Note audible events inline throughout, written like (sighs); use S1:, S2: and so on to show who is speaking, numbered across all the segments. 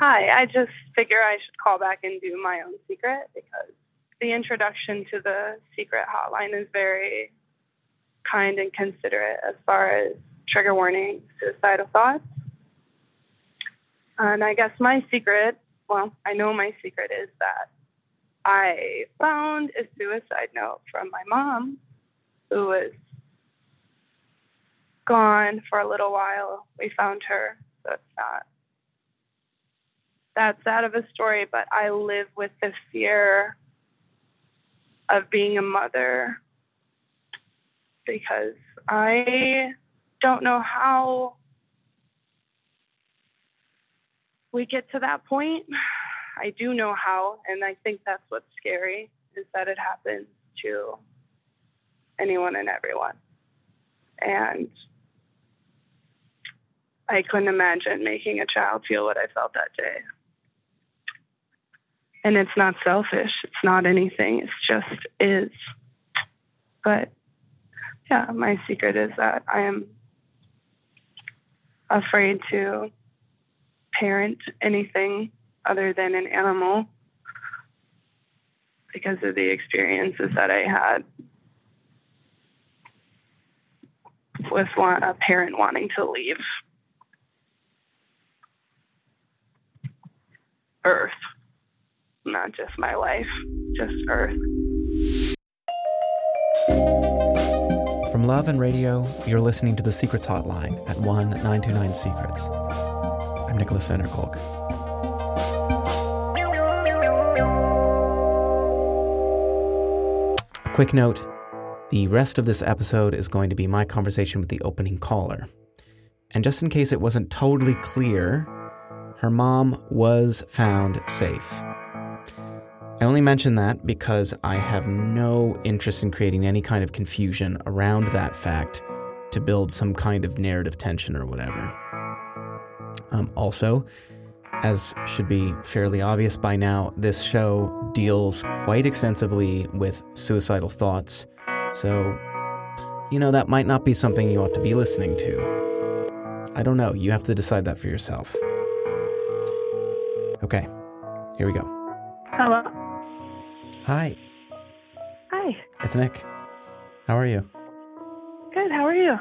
S1: Hi, I just figure I should call back and do my own secret because the introduction to the secret hotline is very kind and considerate as far as trigger warning suicidal thoughts. And I guess my secret, well, I know my secret is that I found a suicide note from my mom who was gone for a little while. We found her, so it's not that sad of a story, but I live with the fear of being a mother because I don't know how we get to that point. I do know how, and I think that's what's scary is that it happens to anyone and everyone. And I couldn't imagine making a child feel what I felt that day. And it's not selfish, it's not anything, it's just is. But yeah, my secret is that I am afraid to parent anything other than an animal because of the experiences that I had with a parent wanting to leave Earth, not just my life, just Earth.
S2: From Love and Radio, you're listening to the Secrets Hotline at 1 929 Secrets. I'm Nicholas van der Kolk. A quick note the rest of this episode is going to be my conversation with the opening caller. And just in case it wasn't totally clear, her mom was found safe. I only mention that because I have no interest in creating any kind of confusion around that fact to build some kind of narrative tension or whatever. Um, also, as should be fairly obvious by now, this show deals quite extensively with suicidal thoughts. So, you know, that might not be something you ought to be listening to. I don't know. You have to decide that for yourself. Okay, here we go. Hi,
S1: Hi.
S2: it's Nick. How are you?
S1: Good. How are you?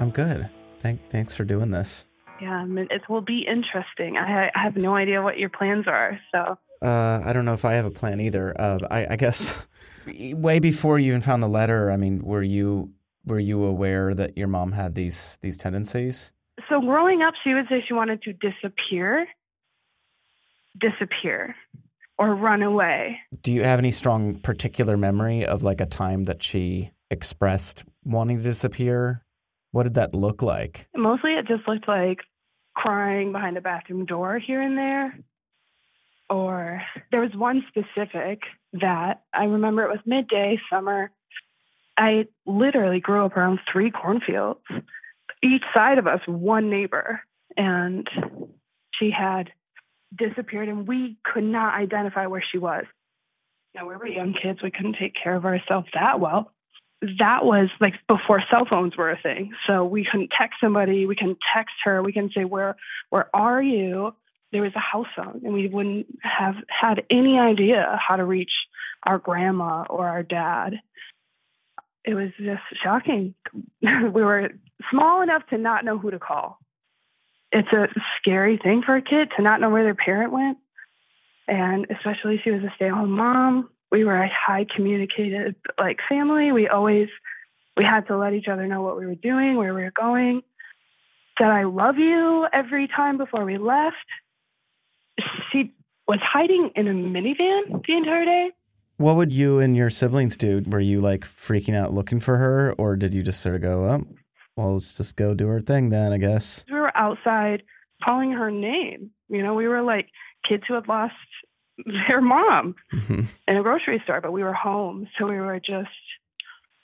S2: I'm good. Thank, thanks for doing this.
S1: Yeah, I mean, it will be interesting. I, I have no idea what your plans are. So,
S2: Uh, I don't know if I have a plan either. Uh, I, I guess (laughs) way before you even found the letter. I mean, were you were you aware that your mom had these these tendencies?
S1: so growing up, she would say she wanted to disappear, disappear, or run away.
S2: Do you have any strong particular memory of like a time that she expressed wanting to disappear? What did that look like?
S1: Mostly, it just looked like crying behind a bathroom door here and there. Or there was one specific that I remember it was midday, summer. I literally grew up around three cornfields, each side of us, one neighbor. And she had disappeared, and we could not identify where she was. Now, we were young kids, we couldn't take care of ourselves that well that was like before cell phones were a thing. So we couldn't text somebody, we can text her, we can say, Where where are you? There was a house phone and we wouldn't have had any idea how to reach our grandma or our dad. It was just shocking. (laughs) we were small enough to not know who to call. It's a scary thing for a kid to not know where their parent went. And especially she was a stay at home mom we were a high communicated like family. We always we had to let each other know what we were doing, where we were going. Said I love you every time before we left. She was hiding in a minivan the entire day.
S2: What would you and your siblings do? Were you like freaking out looking for her, or did you just sort of go, oh, well, let's just go do her thing then, I guess?
S1: Outside calling her name. You know, we were like kids who had lost their mom
S2: Mhm.
S1: in a grocery store, but we were home. So we were just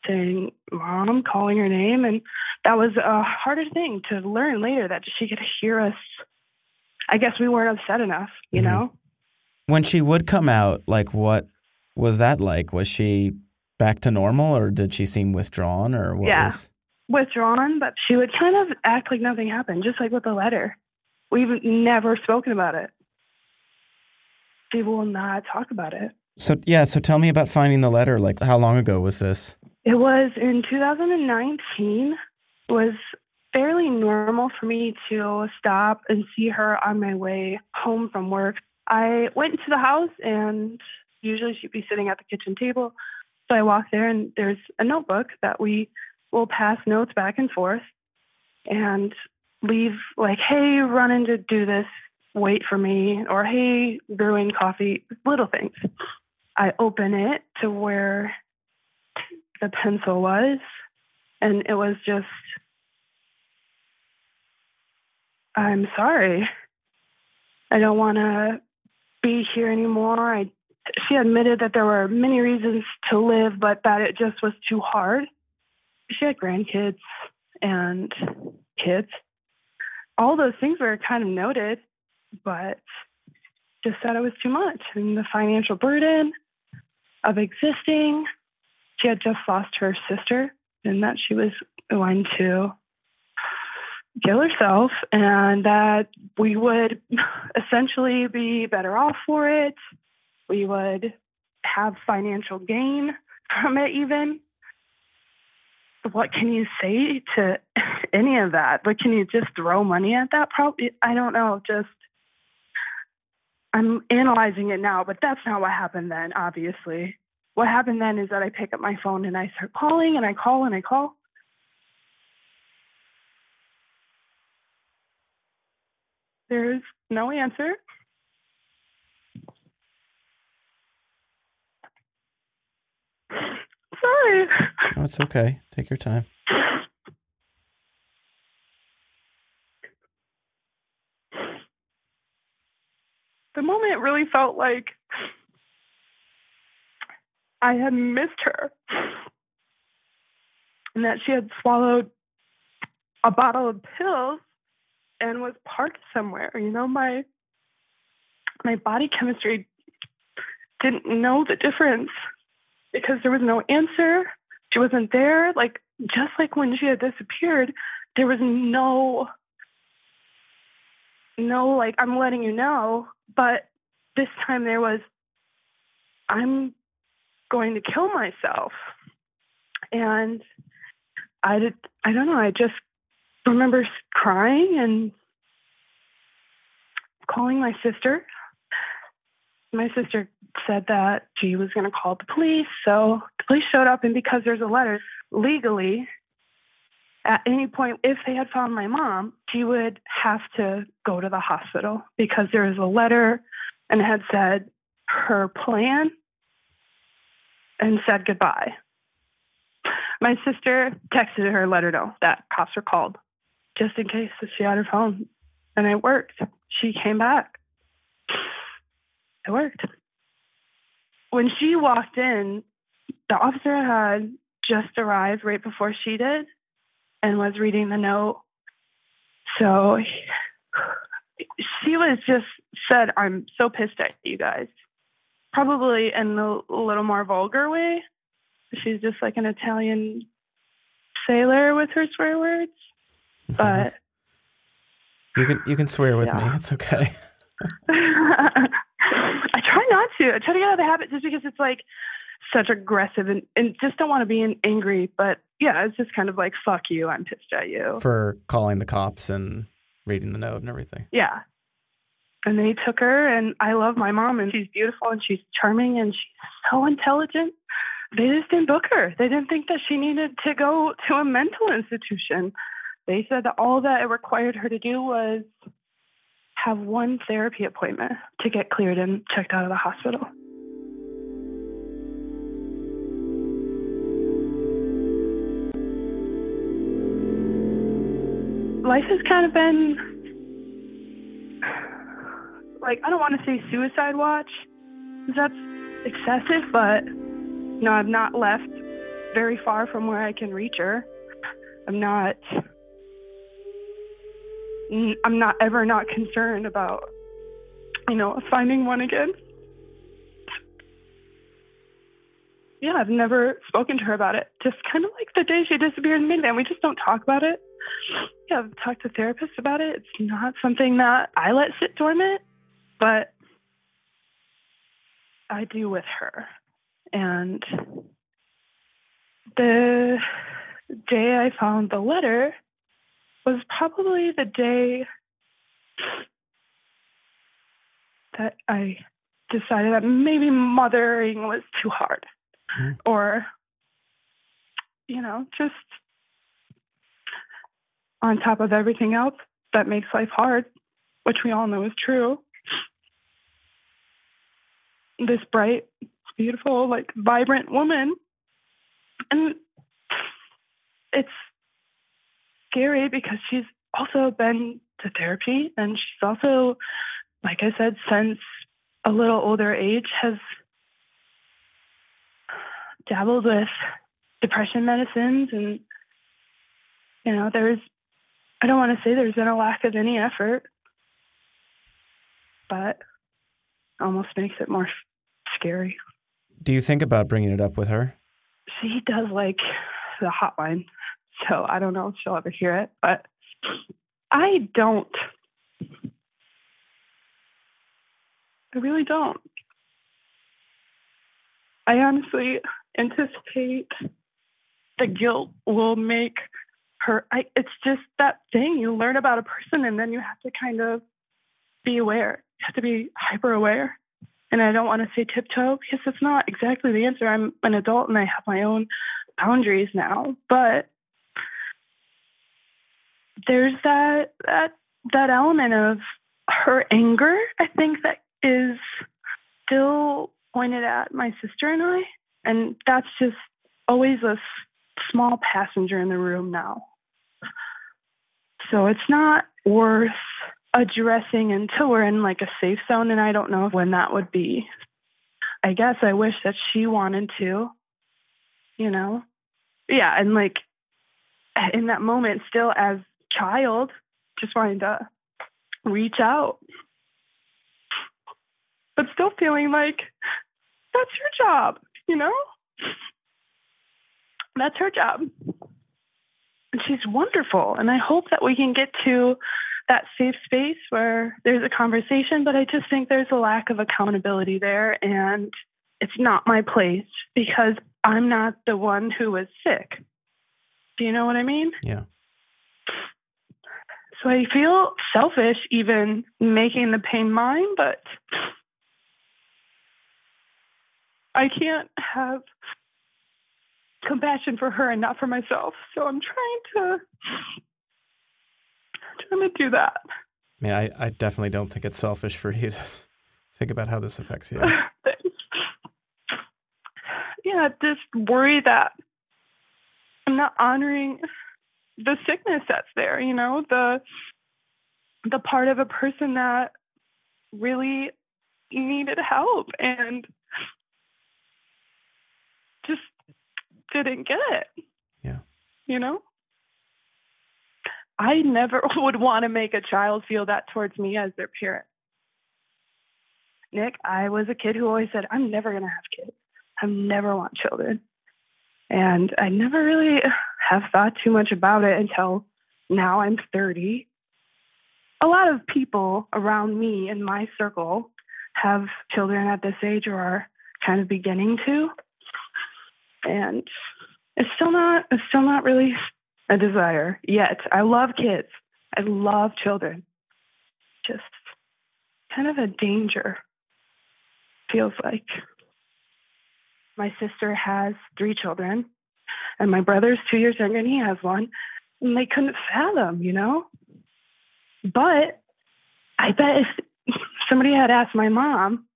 S1: saying, Mom, calling her name. And that was a harder thing to learn later that she could hear us. I guess we weren't upset enough, you
S2: Mhm.
S1: know?
S2: When she would come out, like what was that like? Was she back to normal, or did she seem withdrawn, or what
S1: Yeah.
S2: was?
S1: Withdrawn, but she would kind of act like nothing happened, just like with the letter. We've never spoken about it. she will not talk about it.
S2: So yeah, so tell me about finding the letter. Like how long ago was this?
S1: It was in 2019. It was fairly normal for me to stop and see her on my way home from work. I went into the house and usually she'd be sitting at the kitchen table. So I walked there and there's a notebook that we will pass notes back and forth and leave like, hey, running to do this, wait for me, or hey, brewing coffee, little things. I open it to where the pencil was, and it was just, I'm sorry. I don't want to be here anymore. I, she admitted that there were many reasons to live, but that it just was too hard. She had grandkids and kids. All those things were kind of noted, but just said it was too much. And the financial burden of existing, she had just lost her sister and that she was going to kill herself and that we would (laughs) essentially be better off for it. We would have financial gain from it, even. What can you say to (laughs) any of that? But can you just throw money at that? Probably, I don't know. Just, I'm analyzing it now, but that's not what happened then, obviously what happened then is that I pick up my phone and I start calling and I call and I call. There's no answer. Sorry.
S2: No, it's okay. Take your time.
S1: The moment really felt like I had missed her and that she had swallowed a bottle of pills and was parked somewhere. You know, my my body chemistry didn't know the difference because there was no answer. She wasn't there. Like just like when she had disappeared, there was no no like I'm letting you know, but this time there was I'm going to kill myself. And I did, I don't know, I just remember crying and calling my sister. My sister said that she was going to call the police. So the police showed up, and because there's a letter legally, at any point, if they had found my mom, she would have to go to the hospital because there was a letter and had said her plan and said goodbye. My sister texted her, let her know that cops were called, just in case she had her phone. And it worked. She came back. It worked. When she walked in, the officer had just arrived right before she did and was reading the note. So (sighs) she was just said, I'm so pissed at you guys probably in a little more vulgar way. She's just like an Italian sailor with her swear words. Mm-hmm. But
S2: you can you can swear with yeah. me. It's okay. (laughs)
S1: Not to. I try to get out of the habit just because it's like such aggressive and, and just don't want to be angry. But yeah, it's just kind of like fuck you. I'm pissed at you
S2: for calling the cops and reading the note and everything.
S1: Yeah, and they took her and i love my mom and she's beautiful and she's charming and she's so intelligent they just didn't book her they didn't think that she needed to go to a mental institution they said that all that it required her to do was have one therapy appointment to get cleared and checked out of the hospital life has kind of been like I don't want to say suicide watch because that's excessive, but you know, I'm not left very far from where I can reach her. I'm not I'm not ever not concerned about you know, finding one again. Yeah, I've never spoken to her about it. Just kind of like the day she disappeared in Midland. We just don't talk about it. Yeah, I've talked to therapists about it. It's not something that I let sit dormant. But I do with her. And the day I found the letter was probably the day that I decided that maybe mothering was too hard. Mm-hmm. Or, you know, just on top of everything else that makes life hard, which we all know is true. This bright, beautiful, like vibrant woman. And it's scary because she's also been to therapy and she's also, like I said, since a little older age has dabbled with depression medicines and you know there's i don't want to say there's been a lack of any effort but almost makes it more scary.
S2: Do you think about bringing it up with her?
S1: She does like the hotline so i don't know if she'll ever hear it but i don't I really don't. I honestly anticipate the guilt will make her. I, it's just that thing you learn about a person and then you have to kind of be aware. You have to be hyper aware. And I don't want to say tiptoe because it's not exactly the answer. I'm an adult and I have my own boundaries now. But there's that that that element of her anger. I think that is still pointed at my sister and I. And that's just always a small passenger in the room now. So it's not worth addressing until we're in like a safe zone. And I don't know when that would be. I guess I wish that she wanted to, you know? Yeah. And like in that moment, still as child, just wanting to reach out but still feeling like that's your job, you know? That's her job. And she's wonderful. And I hope that we can get to that safe space where there's a conversation, but I just think there's a lack of accountability there. And it's not my place because I'm not the one who was sick. Do you know what I mean?
S2: Yeah.
S1: So I feel selfish even making the pain mine, but I can't have compassion for her and not for myself. So I'm trying to trying to do that.
S2: Yeah, I, I definitely don't think it's selfish for you to (laughs) think about how this affects you. (laughs)
S1: yeah, just worry that I'm not honoring the sickness that's there, you know, the the part of a person that really needed help and just didn't get it.
S2: Yeah.
S1: You know? I never (laughs) would want to make a child feel that towards me as their parent. Nick, I was a kid who always said, I'm never going to have kids. I never want children. And I never really have thought too much about it until now I'm 30. A lot of people around me in my circle have children at this age or are kind of beginning to and it's still not it's still not really a desire yet. I love kids. I love children. Just kind of a danger feels like. My sister has three children, and my brother's two years younger and he has one. And they couldn't fathom, you know? But I bet if somebody had asked my mom,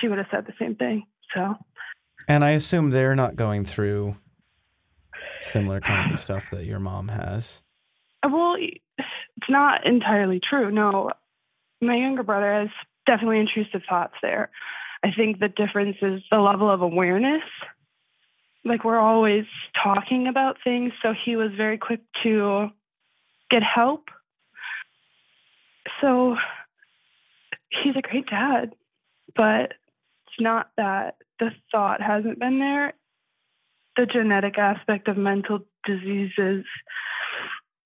S1: she would have said the same thing. So
S2: and I assume they're not going through similar kinds of stuff that your mom has.
S1: Well, it's not entirely true. No, my younger brother has definitely intrusive thoughts there. I think the difference is the level of awareness. Like we're always talking about things, so he was very quick to get help. So he's a great dad, but it's not that the thought hasn't been there. The genetic aspect of mental diseases,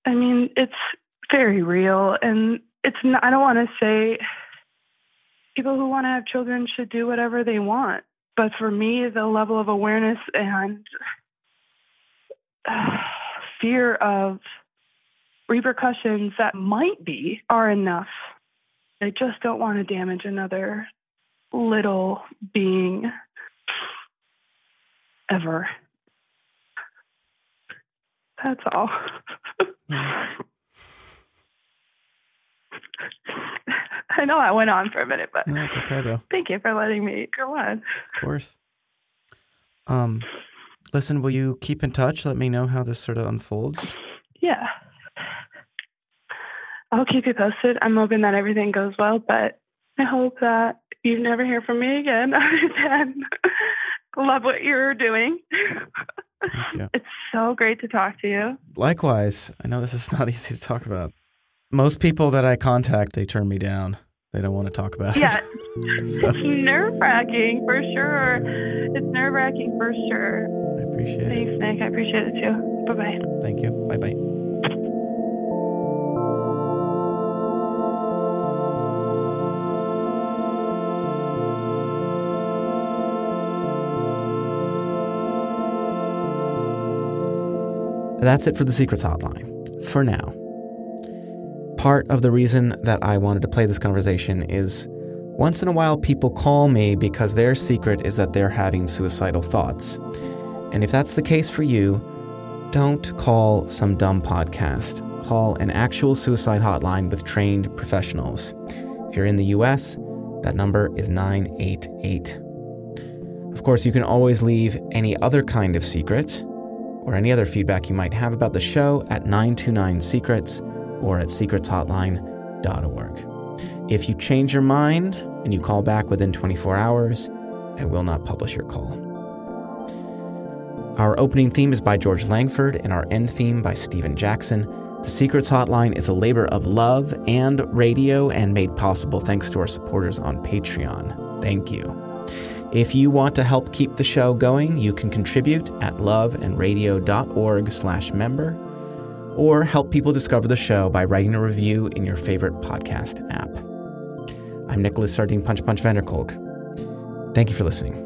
S1: I mean, it's very real. And it's not, I don't want to say people who want to have children should do whatever they want. But for me, the level of awareness and uh, fear of repercussions that might be are enough. I just don't want to damage another little being ever. That's all. (laughs) I know I went on for a minute, but
S2: no, it's okay though.
S1: Thank you for letting me go on.
S2: Of course. Um, listen, will you keep in touch? Let me know how this sort of unfolds.
S1: Yeah. I'll keep you posted. I'm hoping that everything goes well, but I hope that you never hear from me again (laughs) other than love what you're doing.
S2: You.
S1: It's so great to talk to you.
S2: Likewise. I know this is not (laughs) easy to talk about. Most people that I contact, they turn me down. They don't want to talk about
S1: yeah. so. (laughs) (laughs) It's nerve wracking for sure. It's nerve wracking for sure.
S2: I appreciate
S1: Thanks,
S2: it.
S1: Thanks, Nick. I appreciate it too. Bye bye.
S2: Thank you. Bye bye. That's it for the Secrets Hotline. For now. Part of the reason that I wanted to play this conversation is once in a while people call me because their secret is that they're having suicidal thoughts. And if that's the case for you, don't call some dumb podcast. Call an actual suicide hotline with trained professionals. If you're in the US, that number is 988. Of course, you can always leave any other kind of secret or any other feedback you might have about the show at 929secrets or at secretshotline.org. If you change your mind and you call back within 24 hours, I will not publish your call. Our opening theme is by George Langford and our end theme by Stephen Jackson. The Secrets Hotline is a labor of love and radio and made possible thanks to our supporters on Patreon. Thank you. If you want to help keep the show going, you can contribute at loveandradio.org slash member or help people discover the show by writing a review in your favorite podcast app. I'm Nicholas Sardine Punch Punch Vanderkolk. Thank you for listening.